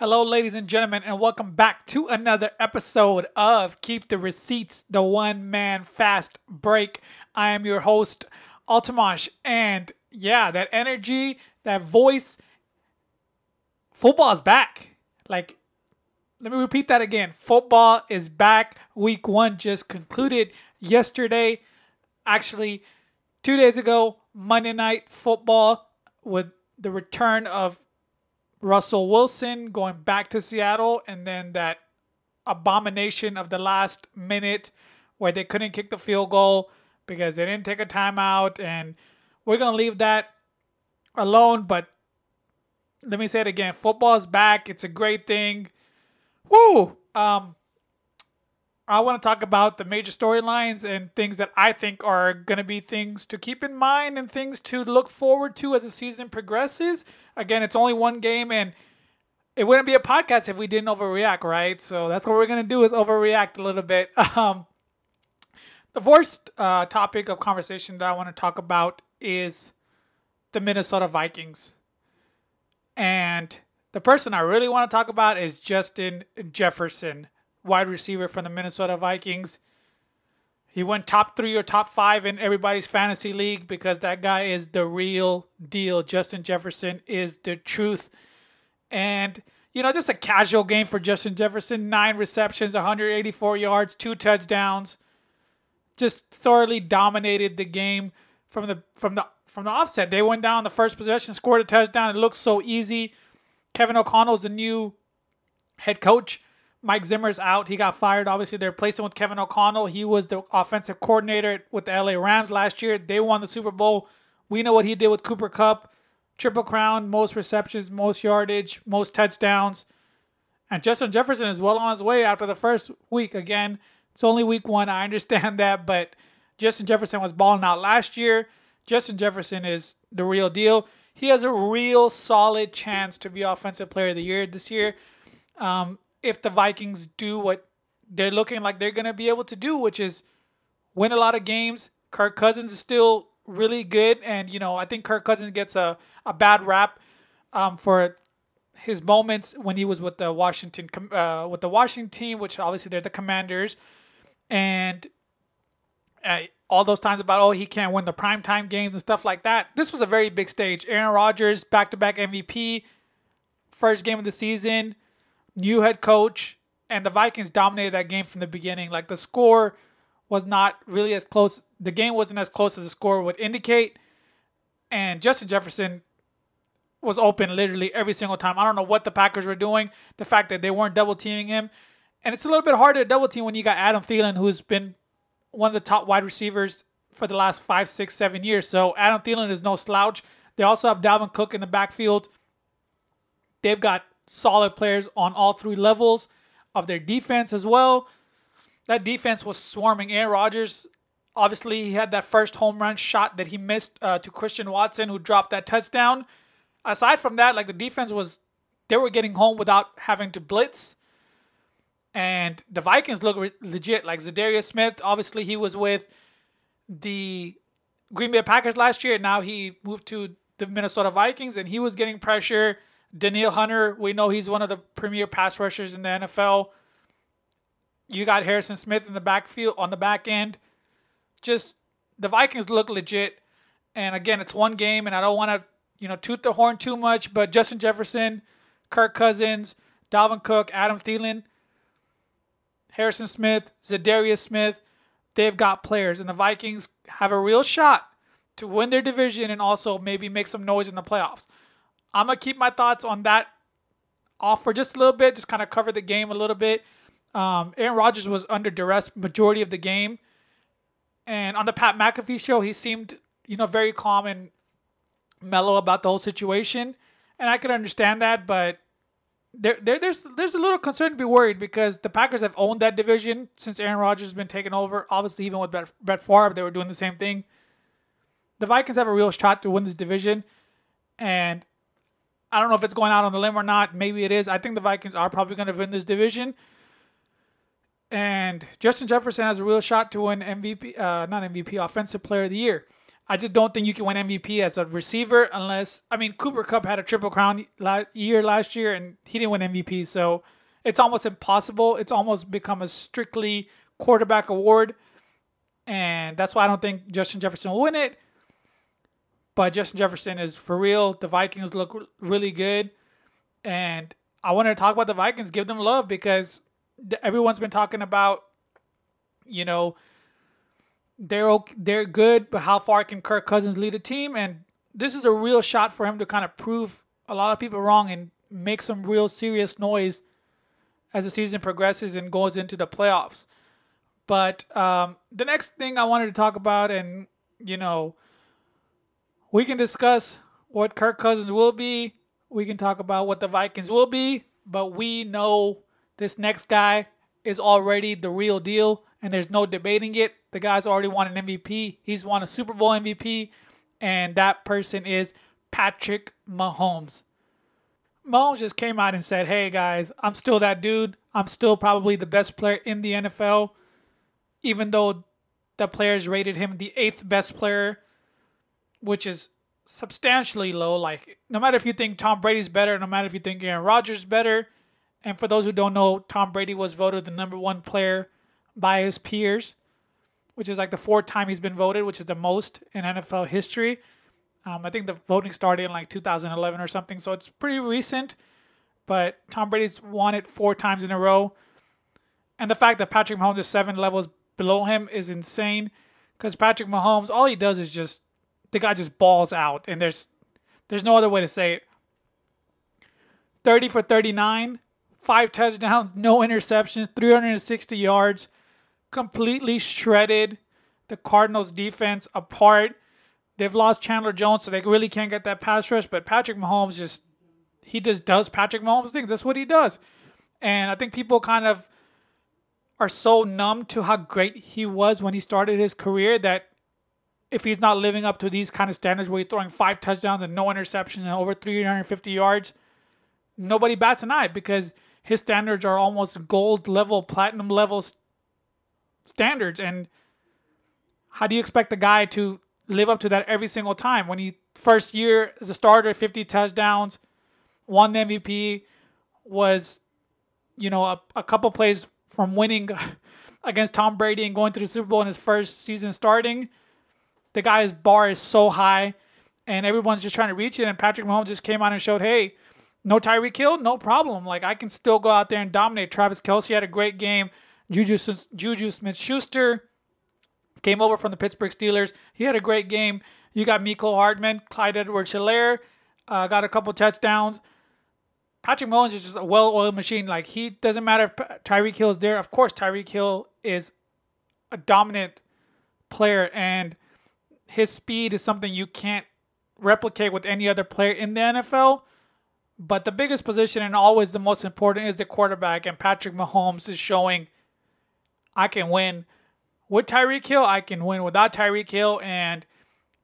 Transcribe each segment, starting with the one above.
Hello, ladies and gentlemen, and welcome back to another episode of Keep the Receipts, the one man fast break. I am your host, Altamash, and yeah, that energy, that voice, football is back. Like, let me repeat that again. Football is back. Week one just concluded yesterday. Actually, two days ago, Monday Night Football with the return of Russell Wilson going back to Seattle, and then that abomination of the last minute where they couldn't kick the field goal because they didn't take a timeout. And we're going to leave that alone. But let me say it again football is back. It's a great thing. Woo! Um, I want to talk about the major storylines and things that I think are going to be things to keep in mind and things to look forward to as the season progresses. Again, it's only one game and it wouldn't be a podcast if we didn't overreact, right? So that's what we're to do is overreact a little bit. Um, the first uh, topic of conversation that I want to talk about is the Minnesota Vikings. And the person I really want to talk about is Justin Jefferson, wide receiver from the Minnesota Vikings. He went top three or top five in everybody's fantasy league because that guy is the real deal. Justin Jefferson is the truth. And, you know, just a casual game for Justin Jefferson. Nine receptions, 184 yards, two touchdowns. Just thoroughly dominated the game from the from the from the offset. They went down the first possession, scored a touchdown. It looked so easy. Kevin O'Connell is the new head coach. Mike Zimmer's out. He got fired. Obviously, they're replacing with Kevin O'Connell. He was the offensive coordinator with the LA Rams last year. They won the Super Bowl. We know what he did with Cooper Kupp. Triple crown, most receptions, most yardage, most touchdowns. And Justin Jefferson is well on his way after the first week. Again, it's only week one. I understand that, but Justin Jefferson was balling out last year. Justin Jefferson is the real deal. He has a real solid chance to be Offensive Player of the Year this year. Um, if the Vikings do what they're looking like they're going to be able to do, which is win a lot of games. Kirk Cousins is still really good, and you know I think Kirk Cousins gets a, a bad rap um, for his moments when he was with the Washington uh, with the Washington team, which obviously they're the Commanders, and uh, all those times about oh he can't win the primetime games and stuff like that. This was a very big stage. Aaron Rodgers, back to back MVP, first game of the season new head coach, and the Vikings dominated that game from the beginning. Like the score was not really as close. The game wasn't as close as the score would indicate. And Justin Jefferson was open literally every single time. I don't know what the Packers were doing. The fact that they weren't double teaming him. And it's a little bit harder to double team when you got Adam Thielen, who's been one of the top wide receivers for the last five, six, seven years. So Adam Thielen is no slouch. They also have Dalvin Cook in the backfield. They've got solid players on all three levels of their defense as well. That defense was swarming Aaron Rodgers. Obviously, he had that first home run shot that he missed uh, to Christian Watson, who dropped that touchdown. Aside from that, like the defense was, they were getting home without having to blitz. And the Vikings look re- legit. Like Za'Darius Smith, obviously, he was with the Green Bay Packers last year. Now he moved to the Minnesota Vikings, and he was getting pressure Danielle Hunter, we know he's one of the premier pass rushers in the NFL. You got Harrison Smith in the backfield on the back end. Just the Vikings look legit. And again, it's one game, and I don't want to, you know, toot the horn too much. But Justin Jefferson, Kirk Cousins, Dalvin Cook, Adam Thielen, Harrison Smith, Za'Darius Smith, they've got players, and the Vikings have a real shot to win their division and also maybe make some noise in the playoffs. I'm gonna keep my thoughts on that off for just a little bit, just kind of cover the game a little bit. Um, Aaron Rodgers was under duress majority of the game, and on the Pat McAfee show, he seemed you know very calm and mellow about the whole situation, and I could understand that, but. There, there, there's there's a little concern to be worried because the Packers have owned that division since Aaron Rodgers has been taken over. Obviously, even with Brett, Brett Favre, they were doing the same thing. The Vikings have a real shot to win this division, and I don't know if it's going out on the limb or not. Maybe it is. I think the Vikings are probably going to win this division. And Justin Jefferson has a real shot to win MVP, uh, not MVP, Offensive Player of the Year. I just don't think you can win MVP as a receiver unless I mean Cooper Kupp had a triple crown year last year and he didn't win MVP, so it's almost impossible. It's almost become a strictly quarterback award, and that's why I don't think Justin Jefferson will win it. But Justin Jefferson is for real. The Vikings look really good, and I wanted to talk about the Vikings, give them love because everyone's been talking about, you know, they're they're good, but how far can Kirk Cousins lead a team? And this is a real shot for him to kind of prove a lot of people wrong and make some real serious noise as the season progresses and goes into the playoffs. But um, the next thing I wanted to talk about, and you know, we can discuss what Kirk Cousins will be. We can talk about what the Vikings will be, but we know this next guy is already the real deal, and there's no debating it. The guy's already won an MVP. He's won a Super Bowl MVP, and that person is Patrick Mahomes. Mahomes just came out and said, "Hey guys, I'm still that dude. I'm still probably the best player in the NFL, even though the players rated him the eighth best player, which is substantially low. Like no matter if you think Tom Brady's better, no matter if you think Aaron Rodgers better, and for those who don't know, Tom Brady was voted the number one player by his peers, which is like the fourth time he's been voted, which is the most in NFL history. Um, I think the voting started in like 2011 or something, so it's pretty recent. But Tom Brady's won it four times in a row, and the fact that Patrick Mahomes is seven levels below him is insane. Because Patrick Mahomes, all he does is just the guy just balls out, and there's there's no other way to say it. 30 for 39, five touchdowns, no interceptions, 360 yards, completely shredded the Cardinals defense apart. They've lost Chandler Jones, so they really can't get that pass rush. But Patrick Mahomes just he just does Patrick Mahomes things. That's what he does. And I think people kind of are so numb to how great he was when he started his career that if he's not living up to these kind of standards where he's throwing five touchdowns and no interceptions and over 350 yards, nobody bats an eye because his standards are almost gold level, platinum level standards. And how do you expect the guy to live up to that every single time? When he first year as a starter, 50 touchdowns, won the MVP, was you know a, a couple plays from winning against Tom Brady and going to the Super Bowl in his first season starting. The guy's bar is so high, and everyone's just trying to reach it. And Patrick Mahomes just came out and showed, hey, no Tyreek Hill, no problem. Like I can still go out there and dominate. Travis Kelce had a great game. Juju Juju Smith Schuster came over from the Pittsburgh Steelers. He had a great game. You got Mecole Hardman, Clyde Edwards Helaire, uh, got a couple touchdowns. Patrick Mahomes is just a well-oiled machine. Like he doesn't matter if Tyreek Hill is there. Of course, Tyreek Hill is a dominant player, and his speed is something you can't replicate with any other player in the NFL. But the biggest position and always the most important is the quarterback, and Patrick Mahomes is showing I can win with Tyreek Hill. I can win without Tyreek Hill, and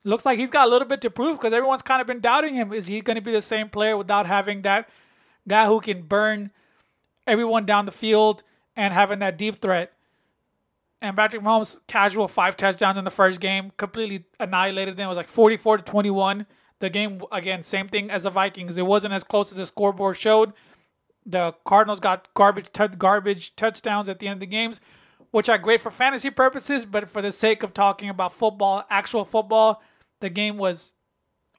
looks like he's got a little bit to prove because everyone's kind of been doubting him. Is he going to be the same player without having that guy who can burn everyone down the field and having that deep threat? And Patrick Mahomes, casual five touchdowns in the first game, completely annihilated them. It was like 44 to 21. The game again, same thing as the Vikings. It wasn't as close as the scoreboard showed. The Cardinals got garbage t- garbage touchdowns at the end of the games, which are great for fantasy purposes, but for the sake of talking about football, actual football, the game was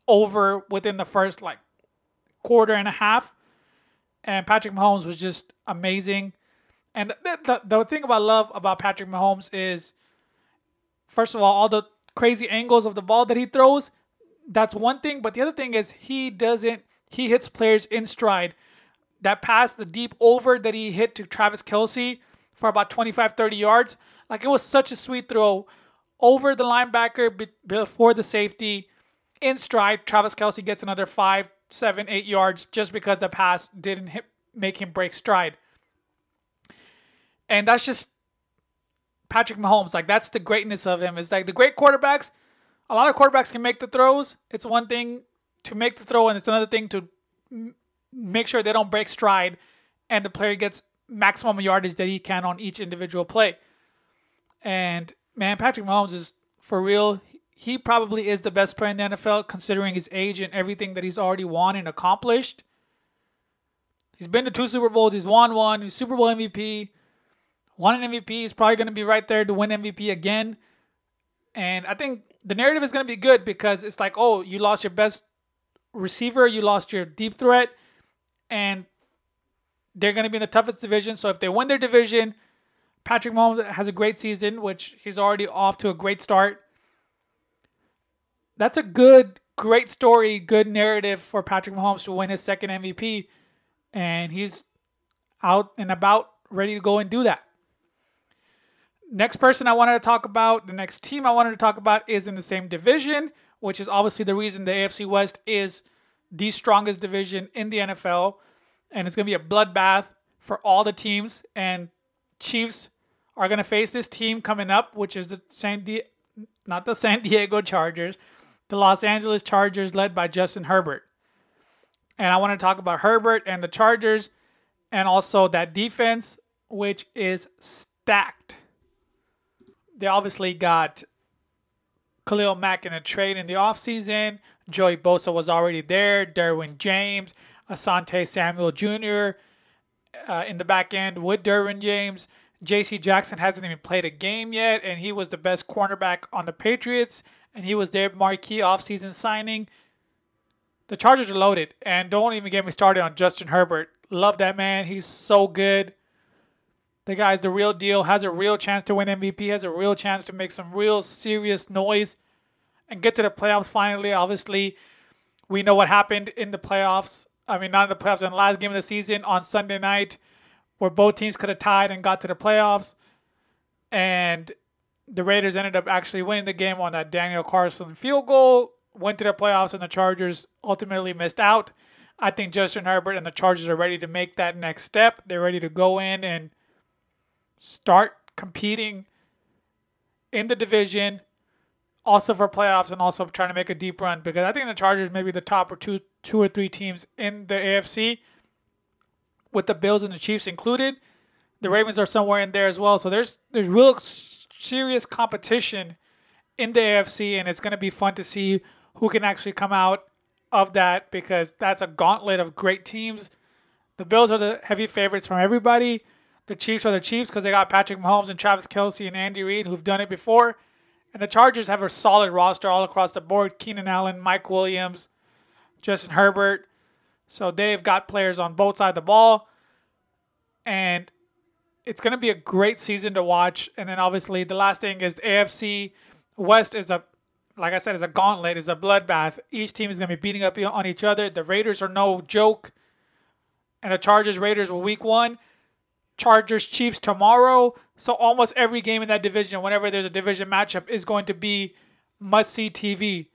over within the first like quarter and a half. And Patrick Mahomes was just amazing. And the, the, the thing about love about Patrick Mahomes is, first of all, all the crazy angles of the ball that he throws that's one thing. But the other thing is he doesn't. He hits players in stride. That pass, the deep over that he hit to Travis Kelce for about 25, 30 yards, like it was such a sweet throw over the linebacker before the safety in stride. Travis Kelce gets another five, seven, eight yards just because the pass didn't hit, make him break stride. And that's just Patrick Mahomes. Like that's the greatness of him. Is like the great quarterbacks a lot of quarterbacks can make the throws. It's one thing to make the throw, and it's another thing to make sure they don't break stride and the player gets maximum yardage that he can on each individual play. And man, Patrick Mahomes is for real. he probably is the best player in the NFL considering his age and everything that he's already won and accomplished. He's been to two Super Bowls. He's won one. He's Super Bowl MVP. Won an MVP. He's probably going to be right there to win MVP again. And I think the narrative is going to be good because it's like, oh, you lost your best receiver, you lost your deep threat, and they're going to be in the toughest division. So if they win their division, Patrick Mahomes has a great season, which he's already off to a great start. That's a good, great story, good narrative for Patrick Mahomes to win his second MVP. And he's out and about, ready to go and do that. Next person I wanted to talk about, the next team I wanted to talk about is in the same division, which is obviously the reason the AFC West is the strongest division in the NFL. And it's going to be a bloodbath for all the teams. And Chiefs are going to face this team coming up, which is the San Di- not the San Diego Chargers, the Los Angeles Chargers led by Justin Herbert. And I want to talk about Herbert and the Chargers and also that defense, which is stacked. They obviously got Khalil Mack in a trade in the offseason. Joey Bosa was already there. Derwin James, Asante Samuel Jr. Uh, in the back end with Derwin James. J.C. Jackson hasn't even played a game yet, and he was the best cornerback on the Patriots, and he was their marquee offseason signing. The Chargers are loaded, and don't even get me started on Justin Herbert. Love that man. He's so good. The guy's the real deal, has a real chance to win MVP, has a real chance to make some real serious noise and get to the playoffs finally. Obviously, we know what happened in the playoffs. I mean, not in the playoffs, in the last game of the season on Sunday night where both teams could have tied and got to the playoffs. And the Raiders ended up actually winning the game on that Daniel Carlson field goal, went to the playoffs, and the Chargers ultimately missed out. I think Justin Herbert and the Chargers are ready to make that next step. They're ready to go in and start competing in the division, also for playoffs, and also trying to make a deep run. Because I think the Chargers may be the top or two, two or three teams in the AFC with the Bills and the Chiefs included. The Ravens are somewhere in there as well. So there's there's real serious competition in the AFC, and it's going to be fun to see who can actually come out of that because that's a gauntlet of great teams. The Bills are the heavy favorites from everybody. The Chiefs are the Chiefs because they got Patrick Mahomes and Travis Kelce and Andy Reid who've done it before. And the Chargers have a solid roster all across the board. Keenan Allen, Mike Williams, Justin Herbert, so they've got players on both sides of the ball. And it's going to be a great season to watch. And then obviously the last thing is the AFC West is a like I said, is a gauntlet, is a bloodbath. Each team is going to be beating up on each other. The Raiders are no joke. And the Chargers Raiders will week one. Chargers Chiefs tomorrow. So almost every game in that division, whenever there's a division matchup, is going to be must see TV.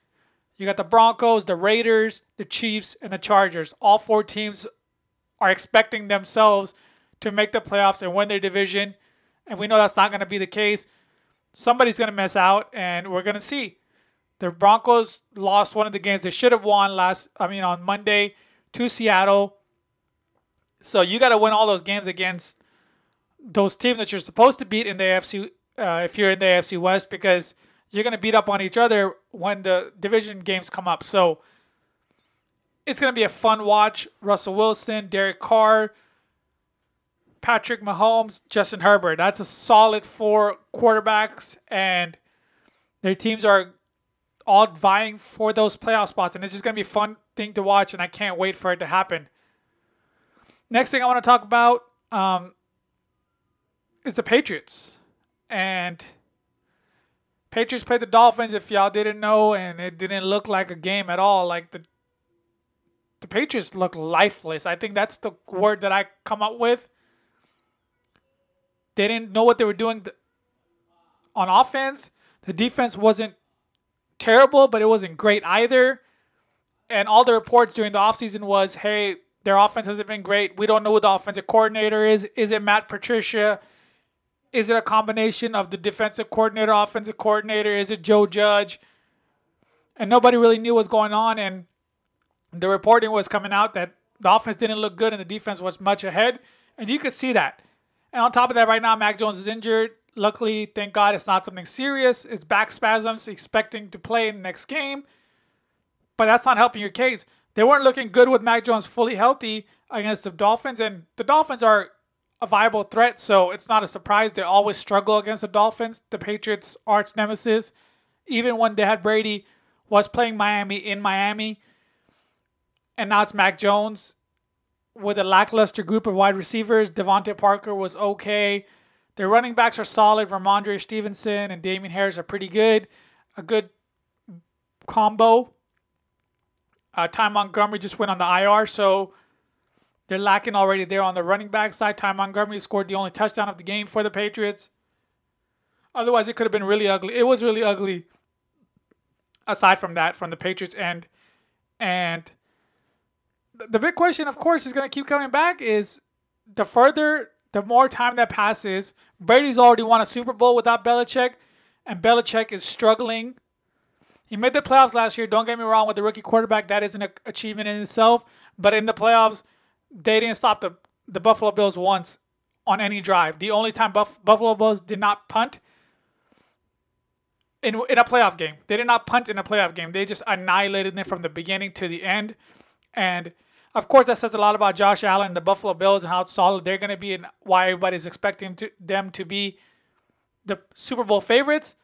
You got the Broncos, the Raiders, the Chiefs, and the Chargers. All four teams are expecting themselves to make the playoffs and win their division. And we know that's not going to be the case. Somebody's going to miss out, and we're going to see. The Broncos lost one of the games they should have won last, I mean, on Monday to Seattle. So you got to win all those games against those teams that you're supposed to beat in the AFC uh, if you're in the AFC West because you're going to beat up on each other when the division games come up. So it's going to be a fun watch. Russell Wilson, Derek Carr, Patrick Mahomes, Justin Herbert. That's a solid four quarterbacks, and their teams are all vying for those playoff spots. And it's just going to be a fun thing to watch, and I can't wait for it to happen. Next thing I want to talk about um, is the Patriots. And Patriots played the Dolphins. If y'all didn't know, and it didn't look like a game at all. Like the the Patriots look lifeless. I think that's the word that I come up with. They didn't know what they were doing on offense. The defense wasn't terrible, but it wasn't great either. And all the reports during the offseason was, hey, their offense hasn't been great. We don't know who the offensive coordinator is. Is it Matt Patricia? Is it a combination of the defensive coordinator, offensive coordinator? Is it Joe Judge? And nobody really knew what's going on. And the reporting was coming out that the offense didn't look good and the defense was much ahead. And you could see that. And on top of that, right now, Mac Jones is injured. Luckily, thank God it's not something serious. It's back spasms, expecting to play in the next game. But that's not helping your case. They weren't looking good with Mac Jones fully healthy against the Dolphins, and the Dolphins are a viable threat, so it's not a surprise they always struggle against the Dolphins. The Patriots' arch nemesis, even when they had Brady, was playing Miami in Miami, and now it's Mac Jones with a lackluster group of wide receivers. DeVante Parker was okay. Their running backs are solid. Rhamondre Stevenson and Damien Harris are pretty good. A good combo. Uh, Ty Montgomery just went on the IR, so they're lacking already there on the running back side. Ty Montgomery scored the only touchdown of the game for the Patriots. Otherwise, it could have been really ugly. It was really ugly. Aside from that, from the Patriots end, and the big question, of course, is going to keep coming back is the further, the more time that passes. Brady's already won a Super Bowl without Belichick, and Belichick is struggling. He made the playoffs last year. Don't get me wrong, with the rookie quarterback, that is an achievement in itself. But in the playoffs, they didn't stop the, the Buffalo Bills once on any drive. The only time Buff, Buffalo Bills did not punt in, in a playoff game, they did not punt in a playoff game. They just annihilated them from the beginning to the end. And of course, that says a lot about Josh Allen and the Buffalo Bills and how solid they're going to be and why everybody's expecting to, them to be the Super Bowl favorites.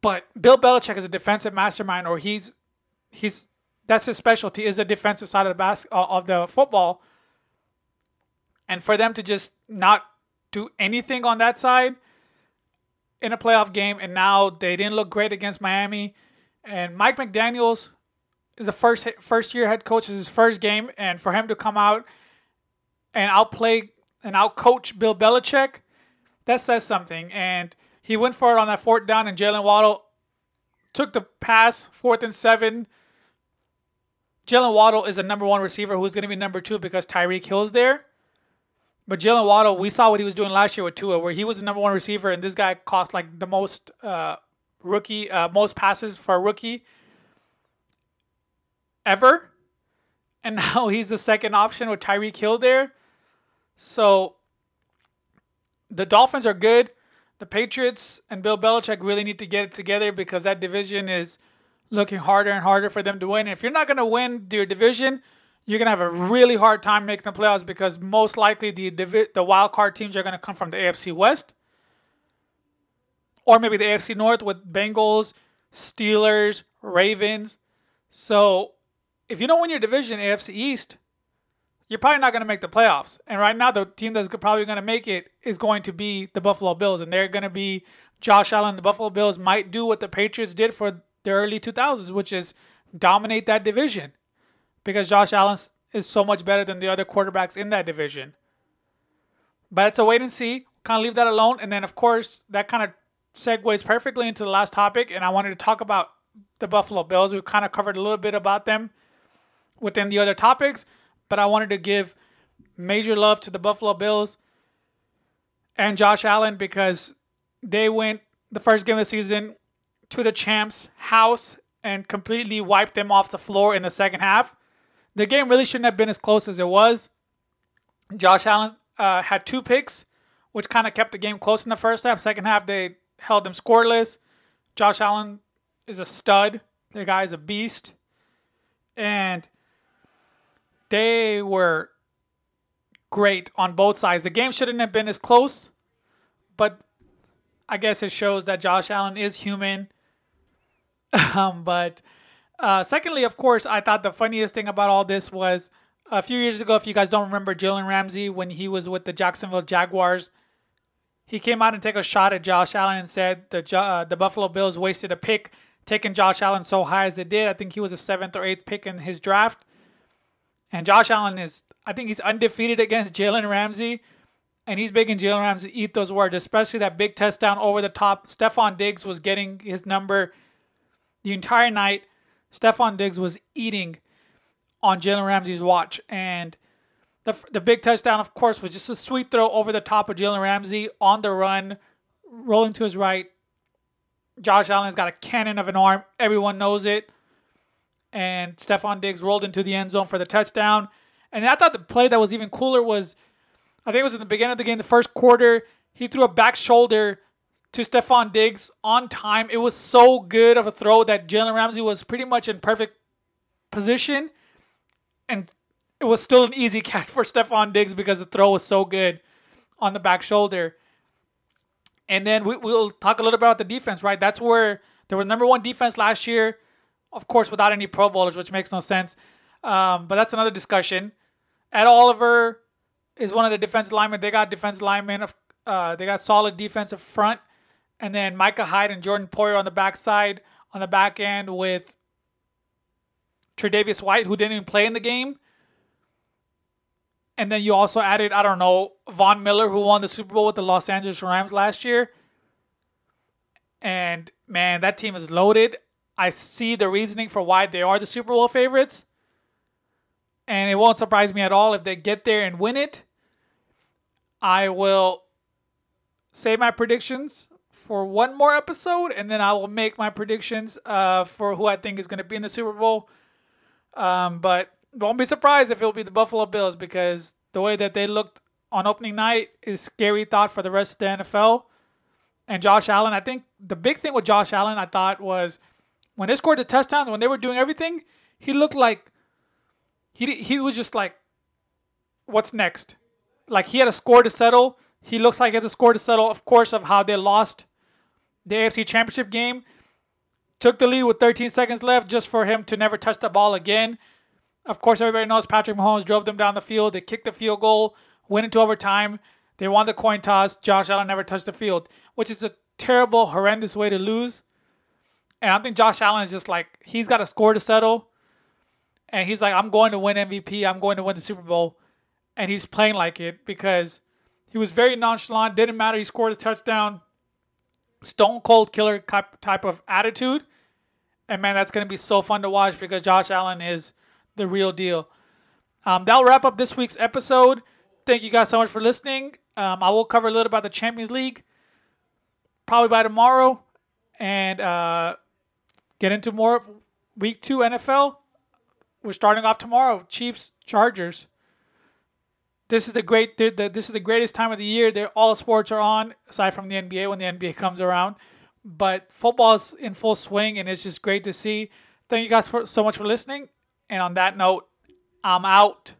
But Bill Belichick is a defensive mastermind, or he's he's that's his specialty is the defensive side of the bas- uh, of the football. And for them to just not do anything on that side in a playoff game, and now they didn't look great against Miami. And Mike McDaniel's is the first first year head coach. is his first game, and for him to come out and outplay and outcoach Bill Belichick, that says something. And he went for it on that fourth down, and Jaylen Waddle took the pass, fourth and seven. Jaylen Waddle is a number one receiver who's going to be number two because Tyreek Hill's there. But Jaylen Waddle, we saw what he was doing last year with Tua, where he was the number one receiver, and this guy cost like the most uh, rookie, uh, most passes for a rookie ever. And now he's the second option with Tyreek Hill there. So the Dolphins are good. The Patriots and Bill Belichick really need to get it together because that division is looking harder and harder for them to win. And if you're not going to win your division, you're going to have a really hard time making the playoffs because most likely the divi- the wild card teams are going to come from the AFC West or maybe the AFC North with Bengals, Steelers, Ravens. So if you don't win your division, AFC East, you're probably not going to make the playoffs. And right now, the team that's probably going to make it is going to be the Buffalo Bills, and they're going to be Josh Allen. The Buffalo Bills might do what the Patriots did for the early 2000s, which is dominate that division, because Josh Allen is so much better than the other quarterbacks in that division. But it's a wait and see. Kind of leave that alone, and then of course that kind of segues perfectly into the last topic, and I wanted to talk about the Buffalo Bills. We kind of covered a little bit about them within the other topics, but I wanted to give major love to the Buffalo Bills and Josh Allen because they went the first game of the season to the champs' house and completely wiped them off the floor in the second half. The game really shouldn't have been as close as it was. Josh Allen uh, had two picks, which kind of kept the game close in the first half. Second half, they held them scoreless. Josh Allen is a stud. The guy is a beast. And they were great on both sides. The game shouldn't have been as close, but I guess it shows that Josh Allen is human. um, but uh, secondly, of course, I thought the funniest thing about all this was a few years ago, if you guys don't remember Jalen Ramsey when he was with the Jacksonville Jaguars, he came out and took a shot at Josh Allen and said the uh, the Buffalo Bills wasted a pick taking Josh Allen so high as they did. I think he was a seventh or eighth pick in his draft. And Josh Allen is, I think he's undefeated against Jalen Ramsey. And he's making Jalen Ramsey eat those words, especially that big touchdown over the top. Stefon Diggs was getting his number the entire night. Stefon Diggs was eating on Jalen Ramsey's watch. And the, the big touchdown, of course, was just a sweet throw over the top of Jalen Ramsey on the run, rolling to his right. Josh Allen's got a cannon of an arm. Everyone knows it and Stefon Diggs rolled into the end zone for the touchdown. And I thought the play that was even cooler was, I think it was in the beginning of the game, the first quarter, he threw a back shoulder to Stefon Diggs on time. It was so good of a throw that Jalen Ramsey was pretty much in perfect position, and it was still an easy catch for Stefon Diggs because the throw was so good on the back shoulder. And then we, will talk a little bit about the defense, right? That's where there was number one defense last year, of course, without any Pro Bowlers, which makes no sense. Um, but that's another discussion. Ed Oliver is one of the defensive linemen. They got defensive linemen. Uh, they got solid defensive front. And then Micah Hyde and Jordan Poyer on the backside, on the back end with Tre'Davious White, who didn't even play in the game. And then you also added, I don't know, Von Miller, who won the Super Bowl with the Los Angeles Rams last year. And man, that team is loaded. I see the reasoning for why they are the Super Bowl favorites. And it won't surprise me at all if they get there and win it. I will say my predictions for one more episode, and then I will make my predictions uh, for who I think is going to be in the Super Bowl. Um, but don't be surprised if it'll be the Buffalo Bills because the way that they looked on opening night is scary thought for the rest of the NFL. And Josh Allen, I think the big thing with Josh Allen, I thought was when they scored the touchdowns, when they were doing everything, he looked like he he was just like, what's next? Like he had a score to settle. He looks like he had a score to settle, of course, of how they lost the AFC Championship game. Took the lead with 13 seconds left just for him to never touch the ball again. Of course, everybody knows Patrick Mahomes drove them down the field. They kicked the field goal, went into overtime. They won the coin toss. Josh Allen never touched the field, which is a terrible, horrendous way to lose. And I think Josh Allen is just like, he's got a score to settle. And he's like, I'm going to win MVP. I'm going to win the Super Bowl. And he's playing like it because he was very nonchalant. Didn't matter. He scored a touchdown stone cold killer type of attitude. And man, that's going to be so fun to watch because Josh Allen is the real deal. Um, that'll wrap up this week's episode. Thank you guys so much for listening. Um, I will cover a little about the Champions League probably by tomorrow and uh, get into more week two NFL. We're starting off tomorrow. Chiefs, Chargers this is the great the, this is the greatest time of the year. They're, all sports are on aside from the NBA when the NBA comes around. But football's in full swing and it's just great to see. Thank you guys for, so much for listening. And on that note, I'm out.